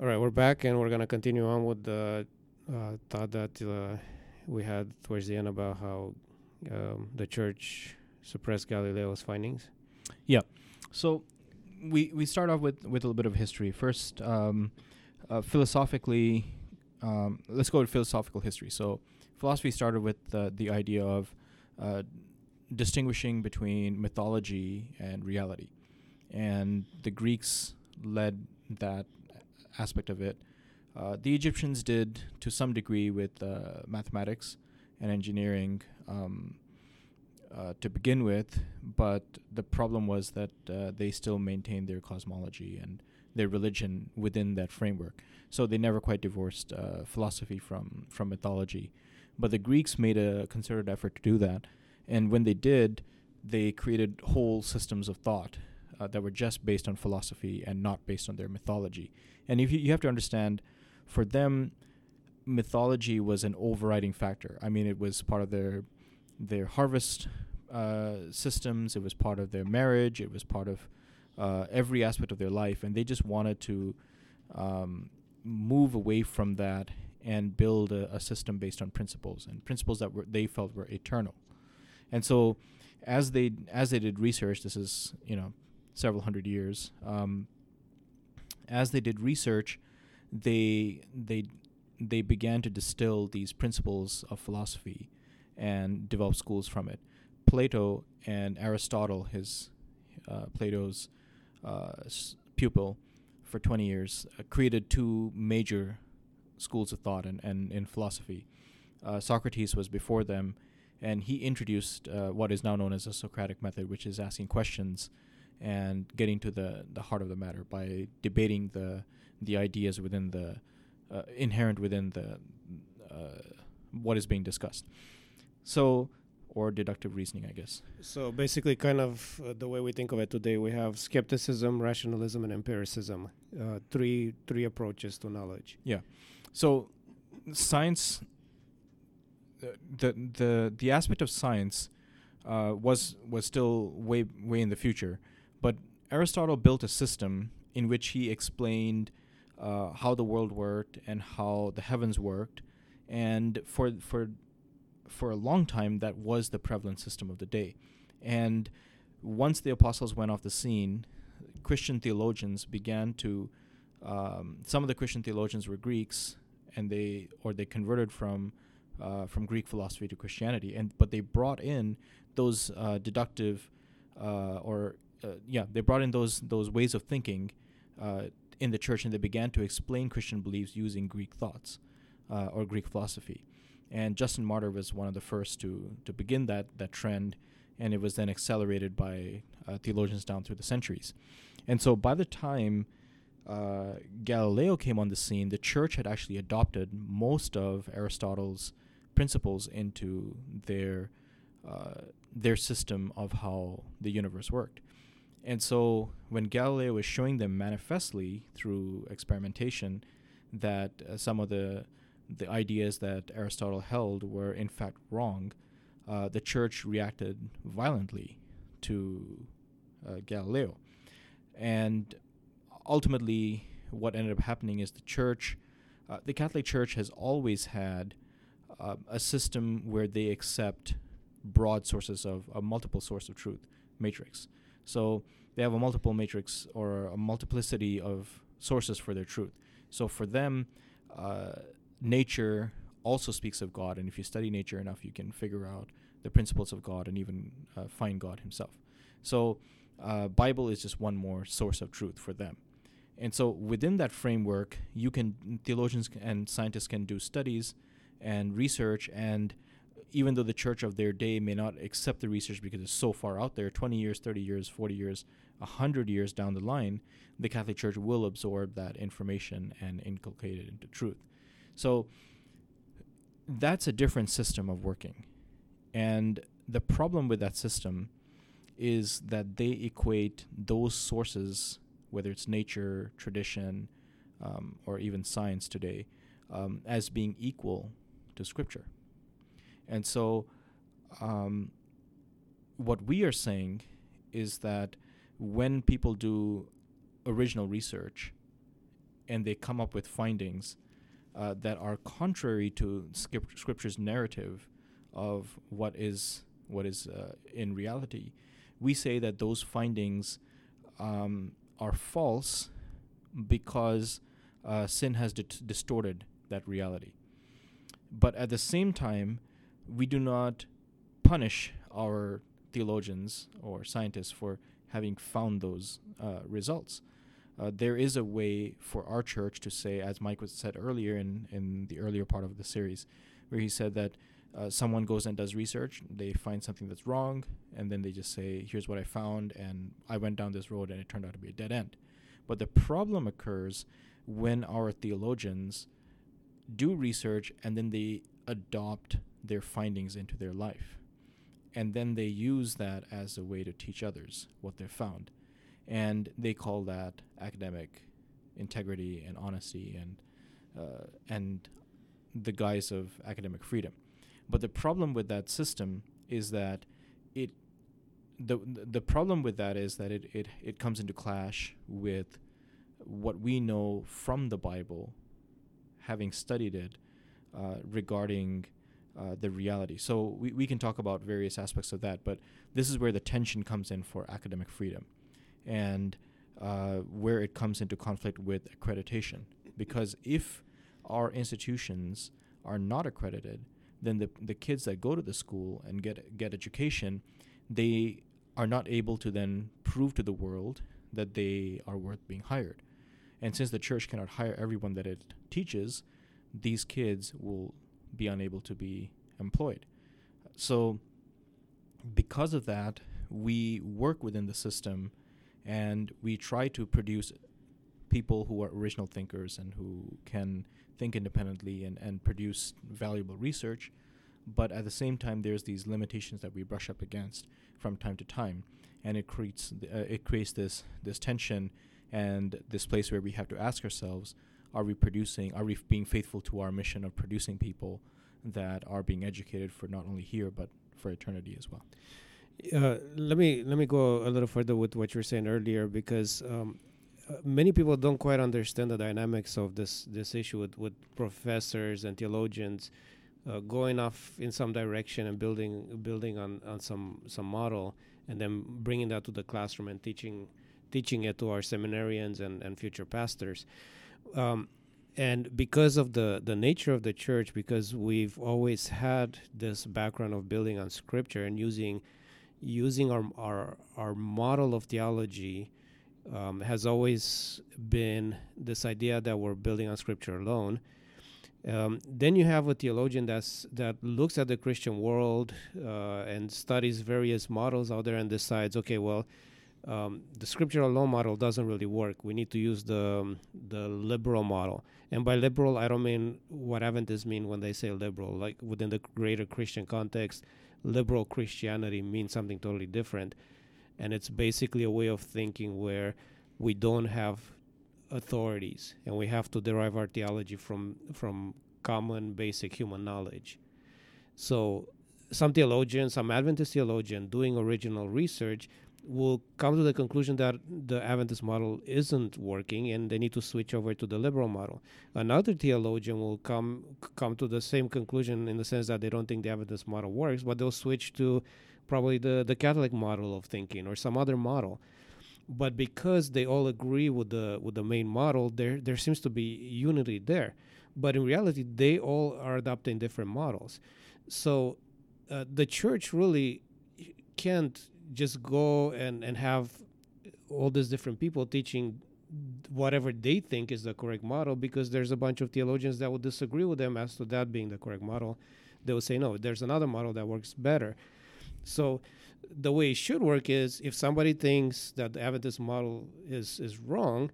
All right, we're back and we're going to continue on with the uh, thought that uh, we had towards the end about how um, the church suppressed Galileo's findings. Yeah. So we we start off with with a little bit of history. First, um, uh, philosophically, um, let's go to philosophical history. So philosophy started with the idea of uh, distinguishing between mythology and reality, and the Greeks led that aspect of it. Uh, the Egyptians did to some degree with uh, mathematics and engineering. Um, uh, to begin with, but the problem was that uh, they still maintained their cosmology and their religion within that framework. So they never quite divorced uh, philosophy from from mythology. But the Greeks made a concerted effort to do that, and when they did, they created whole systems of thought uh, that were just based on philosophy and not based on their mythology. And if you, you have to understand, for them, mythology was an overriding factor. I mean, it was part of their their harvest uh, systems. It was part of their marriage. It was part of uh, every aspect of their life, and they just wanted to um, move away from that and build a, a, system based on principles and principles that were they felt were eternal. And so, as they as they did research, this is you know several hundred years. Um, as they did research, they they they began to distill these principles of philosophy and develop schools from it. Plato and Aristotle, his uh, Plato's uh, s- pupil for 20 years, uh, created two major schools of thought and, and in philosophy. Uh, Socrates was before them, and he introduced uh, what is now known as the Socratic method, which is asking questions and getting to the, the heart of the matter by debating the the ideas within the uh, inherent within the what is being discussed. So, or deductive reasoning, I guess. So basically, kind of uh, the way we think of it today, we have skepticism, rationalism, and empiricism. Uh, three three approaches to knowledge. Yeah. So science, uh, the the the aspect of science uh, was was still way way in the future, but Aristotle built a system in which he explained uh, how the world worked and how the heavens worked, and for for for a long time that was the prevalent system of the day. And once the apostles went off the scene, Christian theologians began to. Um, some of the Christian theologians were Greeks, and they or they converted from uh, from Greek philosophy to Christianity, and but they brought in those uh, deductive uh, or uh, yeah, they brought in those those ways of thinking uh, in the church, and they began to explain Christian beliefs using Greek thoughts uh, or Greek philosophy. And Justin Martyr was one of the first to to begin that that trend, and it was then accelerated by uh, theologians down through the centuries. And so by the time uh, Galileo came on the scene, the church had actually adopted most of Aristotle's principles into their uh, their system of how the universe worked. And so when Galileo was showing them manifestly through experimentation that uh, some of the the ideas that Aristotle held were in fact wrong, uh, the church reacted violently to uh, Galileo. And ultimately, what ended up happening is the church, uh, the Catholic Church has always had uh, a system where they accept broad sources of a multiple source of truth matrix. So they have a multiple matrix or a multiplicity of sources for their truth. So for them, uh, nature also speaks of God, and if you study nature enough, you can figure out the principles of God and even uh, find God Himself. So, uh, Bible is just one more source of truth for them. And so, within that framework, you can theologians and scientists can do studies and research. And even though the church of their day may not accept the research because it's so far out there, 20 years, 30 years, 40 years, 100 years down the line, the Catholic Church will absorb that information and inculcate it into truth. So that's a different system of working. And the problem with that system is that they equate those sources, whether it's nature, tradition, um, or even science today, um, as being equal to Scripture. And so, um, what we are saying is that when people do original research, and they come up with findings uh, that are contrary to script- scripture's narrative of what is what is uh, in reality, we say that those findings um, are false because uh, sin has distorted that reality. But at the same time, we do not punish our theologians or scientists for having found those uh, results. Uh, there is a way for our church to say, as Mike was said earlier in, in the earlier part of the series, where he said that uh, someone goes and does research, they find something that's wrong, and then they just say, Here's what I found, and I went down this road and it turned out to be a dead end. But the problem occurs when our theologians do research and then they adopt their findings into their life. And then they use that as a way to teach others what they've found. And they call that academic integrity and honesty and uh, and the guise of academic freedom. But the problem with that system is that it the the problem with that is that it, it, it comes into clash with what we know from the Bible, having studied it, uh, regarding uh, the reality. So we, we can talk about various aspects of that, but this is where the tension comes in for academic freedom and uh, where it comes into conflict with accreditation. Because if our institutions are not accredited, then the, the kids that go to the school and get, get education, they are not able to then prove to the world that they are worth being hired. And since the church cannot hire everyone that it teaches, these kids will be unable to be employed. So, because of that, we work within the system and we try to produce people who are original thinkers and who can think independently and, and produce valuable research. But at the same time, there's these limitations that we brush up against from time to time, and it creates uh, it creates this this tension and this place where we have to ask ourselves: Are we producing? Are we being faithful to our mission of producing people that are being educated for not only here but for eternity as well? Uh, let me let me go a little further with what you were saying earlier because um, uh, many people don't quite understand the dynamics of this this issue with, with professors and theologians uh, going off in some direction and building building on, on some some model and then bringing that to the classroom and teaching teaching it to our seminarians and, and future pastors. Um, and because of the the nature of the church, because we've always had this background of building on scripture and using using our our, our model of theology um, has always been this idea that we're building on scripture alone. Um, then you have a theologian that's that looks at the Christian world uh, and studies various models out there and decides, okay, well, um, the scriptural law model doesn't really work. We need to use the um, the liberal model. And by liberal, I don't mean what Adventists mean when they say liberal. Like within the greater Christian context, liberal Christianity means something totally different, and it's basically a way of thinking where we don't have authorities and we have to derive our theology from from common basic human knowledge. So some theologians, some Adventist theologian doing original research will come to the conclusion that the Adventist model isn't working and they need to switch over to the liberal model. Another theologian will come come to the same conclusion in the sense that they don't think the Adventist model works, but they'll switch to probably the, the Catholic model of thinking or some other model. But because they all agree with the with the main model, there there seems to be unity there. But in reality, they all are adopting different models. So uh, the church really can't just go and, and have all these different people teaching whatever they think is the correct model because there's a bunch of theologians that would disagree with them as to that being the correct model. They would say, no, there's another model that works better. So the way it should work is if somebody thinks that the Adventist model is, is wrong,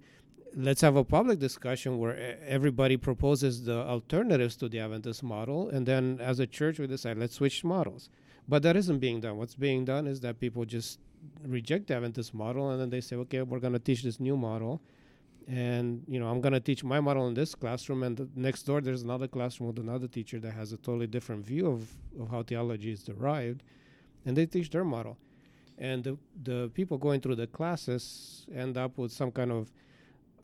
let's have a public discussion where everybody proposes the alternatives to the Adventist model. And then as a church, we decide, let's switch models. But that isn't being done. What's being done is that people just reject the Adventist model and then they say, okay, we're going to teach this new model. And, you know, I'm going to teach my model in this classroom. And next door, there's another classroom with another teacher that has a totally different view of, of how theology is derived. And they teach their model. And the, the people going through the classes end up with some kind of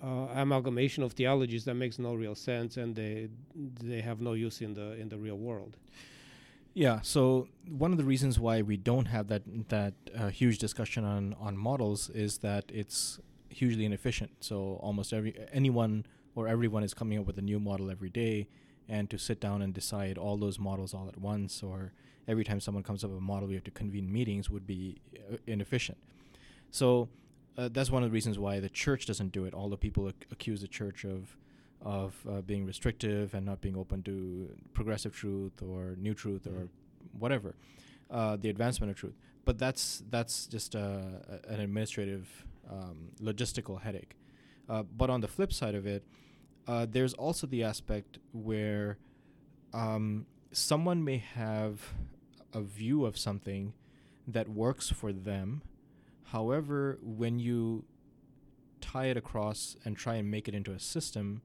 uh, amalgamation of theologies that makes no real sense and they they have no use in the in the real world. Yeah. So one of the reasons why we don't have that that uh, huge discussion on on models is that it's hugely inefficient. So almost every anyone or everyone is coming up with a new model every day, and to sit down and decide all those models all at once, or every time someone comes up with a model, we have to convene meetings would be uh, inefficient. So uh, that's one of the reasons why the church doesn't do it. All the people ac- accuse the church of of uh, being restrictive and not being open to progressive truth or new truth mm-hmm. or whatever, uh, the advancement of truth. But that's that's just uh, an administrative um, logistical headache. Uh, but on the flip side of it, uh, there's also the aspect where um, someone may have a view of something that works for them. However, when you tie it across and try and make it into a system,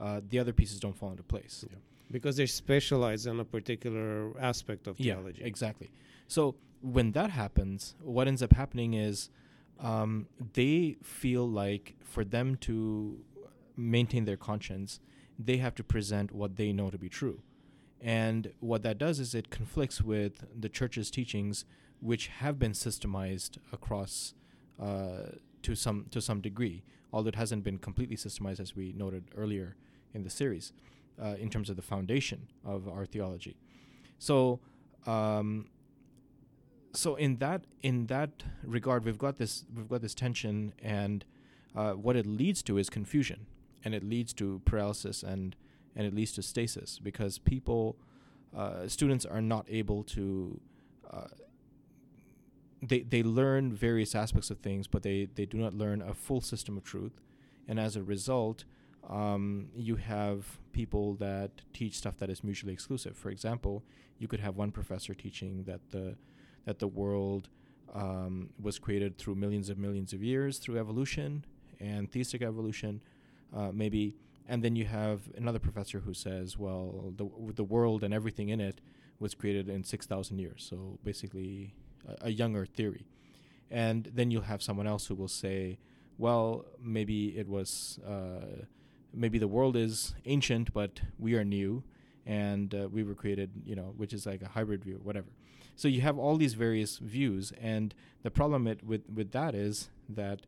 uh, the other pieces don't fall into place. Yeah. Because they're specialized in a particular aspect of theology. Yeah, exactly. So when that happens, what ends up happening is um, they feel like for them to maintain their conscience, they have to present what they know to be true. And what that does is it conflicts with the church's teachings, which have been systemized across uh, to some to some degree, although it hasn't been completely systemized as we noted earlier in the series, uh, in terms of the foundation of our theology. So, um, so in that in that regard, we've got this we've got this tension, and uh, what it leads to is confusion, and it leads to paralysis, and and it leads to stasis because people, uh, students are not able to. They, they learn various aspects of things, but they, they do not learn a full system of truth. And as a result, um, you have people that teach stuff that is mutually exclusive. For example, you could have one professor teaching that the that the world um, was created through millions of millions of years through evolution and theistic evolution, uh, maybe, and then you have another professor who says, well, the the world and everything in it was created in six thousand years. So basically, a, younger theory, and then you'll have someone else who will say, well, maybe it was. Uh, maybe the world is ancient, but we are new, and uh, we were created, you know, which is like a hybrid view, whatever. So you have all these various views, and the problem it, with with that is that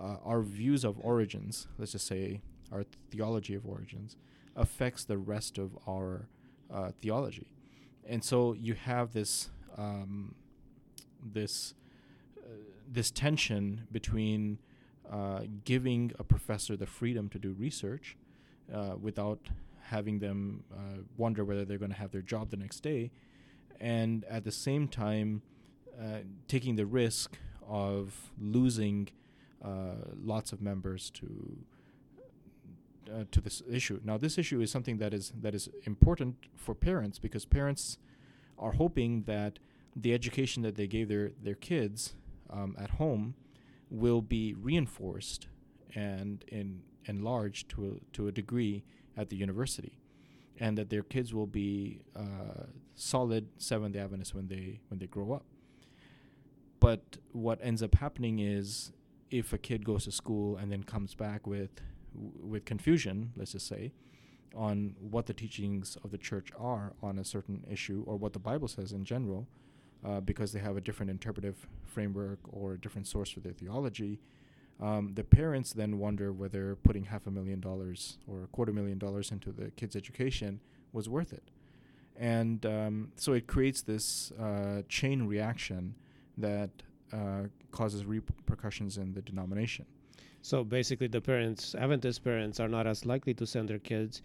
uh, our views of origins, let's just say our theology of origins, affects the rest of our uh, theology, and so you have this um, this uh, this tension between uh, giving a professor the freedom to do research uh, without having them uh, wonder whether they're going to have their job the next day, and at the same time uh, taking the risk of losing lots of members to uh, to this issue. Now, this issue is something that is that is important for parents because parents are hoping that the education that they gave their their kids um, at home will be reinforced and in, enlarged to a, to a degree at the university, and that their kids will be uh, solid Seventh Adventists when they when they grow up. But what ends up happening is, if a kid goes to school and then comes back with with confusion, let's just say, on what the teachings of the church are on a certain issue or what the Bible says in general, uh, because they have a different interpretive framework or a different source for their theology. Um, the parents then wonder whether putting half a million dollars or a quarter million dollars into the kids' education was worth it. And um, so it creates this uh, chain reaction that uh, causes repercussions in the denomination. So basically, the parents, Adventist parents, are not as likely to send their kids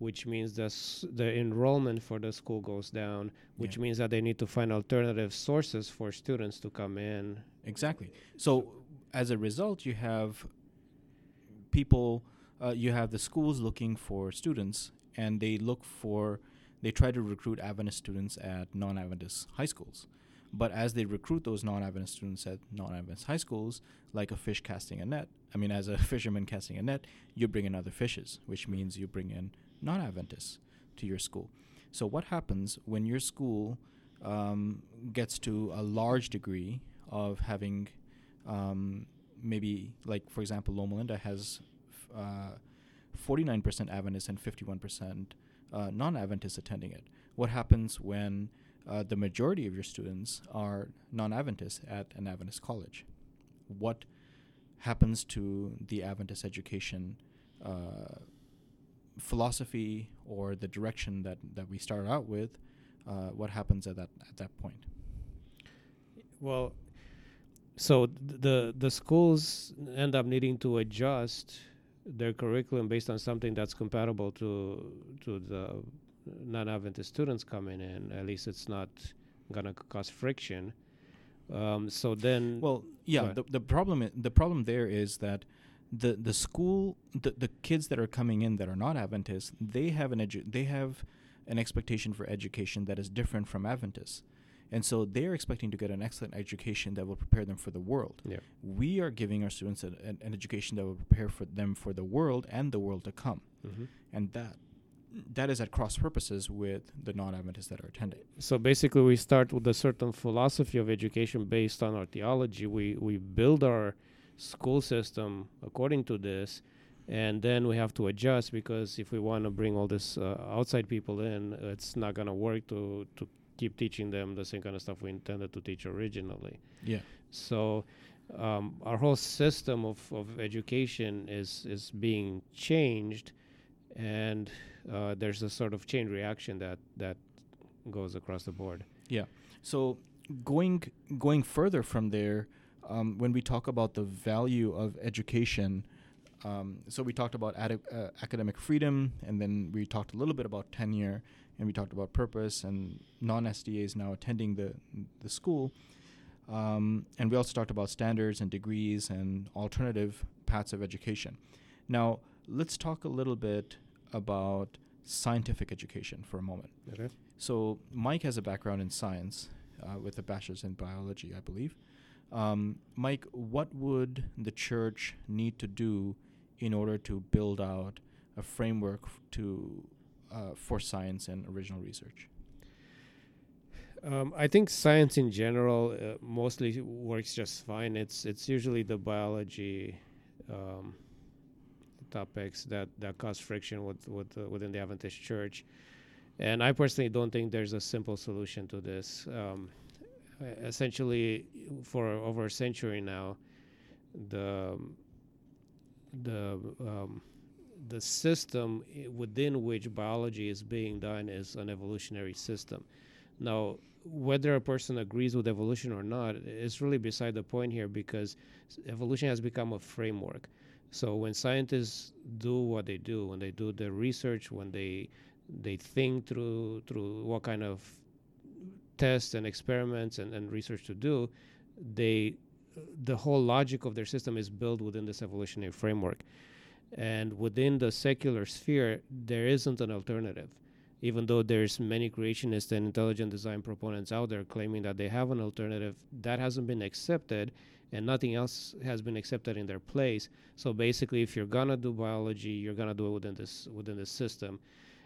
which means the the enrollment for the school goes down, which yeah. means that they need to find alternative sources for students to come in. Exactly. So as a result, you have people, uh, you have the schools looking for students, and they look for, they try to recruit Adventist students at non-Adventist high schools. But as they recruit those non-Adventist students at non-Adventist high schools, like a fish casting a net, I mean, as a fisherman casting a net, you bring in other fishes, which means you bring in non Adventists to your school. So, what happens when your school um, gets to a large degree of having um, maybe, like, for example, Loma Linda has uh, 49% Adventists and 51% uh, non-Adventists attending it. What happens when uh, the majority of your students are non-Adventists at an Adventist college? What happens to the Adventist education uh, philosophy or the direction that, that we started out with? Uh, what happens at that at that point? Well, so the the schools end up needing to adjust their curriculum based on something that's compatible to to the non-Adventist students coming in. At least it's not gonna cause friction. Um, so then, well, yeah. The, the problem I- the problem there is that the the school the, the kids that are coming in that are not Adventists they have an edu- they have an expectation for education that is different from Adventists. And so they're expecting to get an excellent education that will prepare them for the world. Yeah. We are giving our students an, an, an education that will prepare for them for the world and the world to come. Mhm. And that that is at cross purposes with the non-Adventists that are attending. so basically, we start with a certain philosophy of education based on our theology. We we build our school system according to this, and then we have to adjust because if we want to bring all this uh, outside people in, it's not going to work to to keep teaching them the same kind of stuff we intended to teach originally. Yeah. So um, our whole system of, of education is is being changed, and uh, there's a sort of chain reaction that that goes across the board. Yeah. So going going further from there, um, when we talk about the value of education, um, so we talked about adi- uh, academic freedom, and then we talked a little bit about tenure, and we talked about purpose, and non-SDAs now attending the the school, um, and we also talked about standards and degrees and alternative paths of education. Now let's talk a little bit about scientific education for a moment. Okay. So Mike has a background in science uh, with a bachelor's in biology, I believe. Um, Mike, what would the church need to do in order to build out a framework to uh, for science and original research? Um, I think science in general uh, mostly works just fine. It's it's usually the biology um, topics that, that cause friction with, with uh, within the Adventist Church, and I personally don't think there's a simple solution to this. Um, essentially, for over a century now, the the um, the system within which biology is being done is an evolutionary system. Now, whether a person agrees with evolution or not is really beside the point here because evolution has become a framework. So when scientists do what they do, when they do their research, when they they think through through what kind of tests and experiments and, and research to do, they the whole logic of their system is built within this evolutionary framework. And within the secular sphere, there isn't an alternative. Even though there's many creationist and intelligent design proponents out there claiming that they have an alternative that hasn't been accepted and nothing else has been accepted in their place. So basically if you're gonna do biology you're gonna do it within this within this system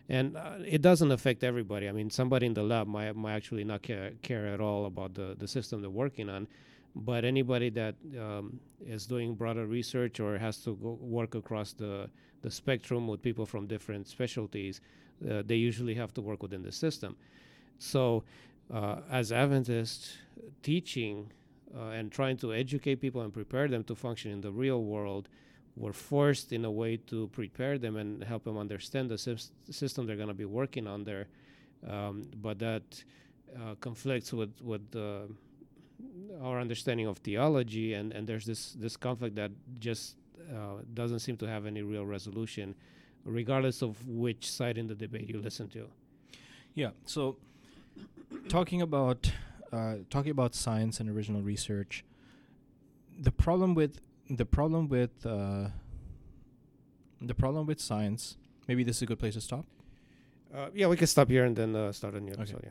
and uh, it doesn't affect everybody i mean somebody in the lab might, might actually not care, care at all about the, the system they're working on but anybody that um, is doing broader research or has to work across the, the spectrum with people from different specialties uh, they usually have to work within the system. So, uh, as Adventists, teaching uh, and trying to educate people and prepare them to function in the real world, we're forced in a way to prepare them and help them understand the sys- system they're going to be working there. Um, but that uh, conflicts with with uh, our understanding of theology, and, and there's this this conflict that just uh, doesn't seem to have any real resolution regardless of which side in the debate you listen to. Yeah. So, talking about uh, talking about science and original research, the problem with the problem with uh, the problem with science. Maybe this is a good place to stop. Uh, yeah, we can stop here and then uh, start a new Okay. episode. Yeah.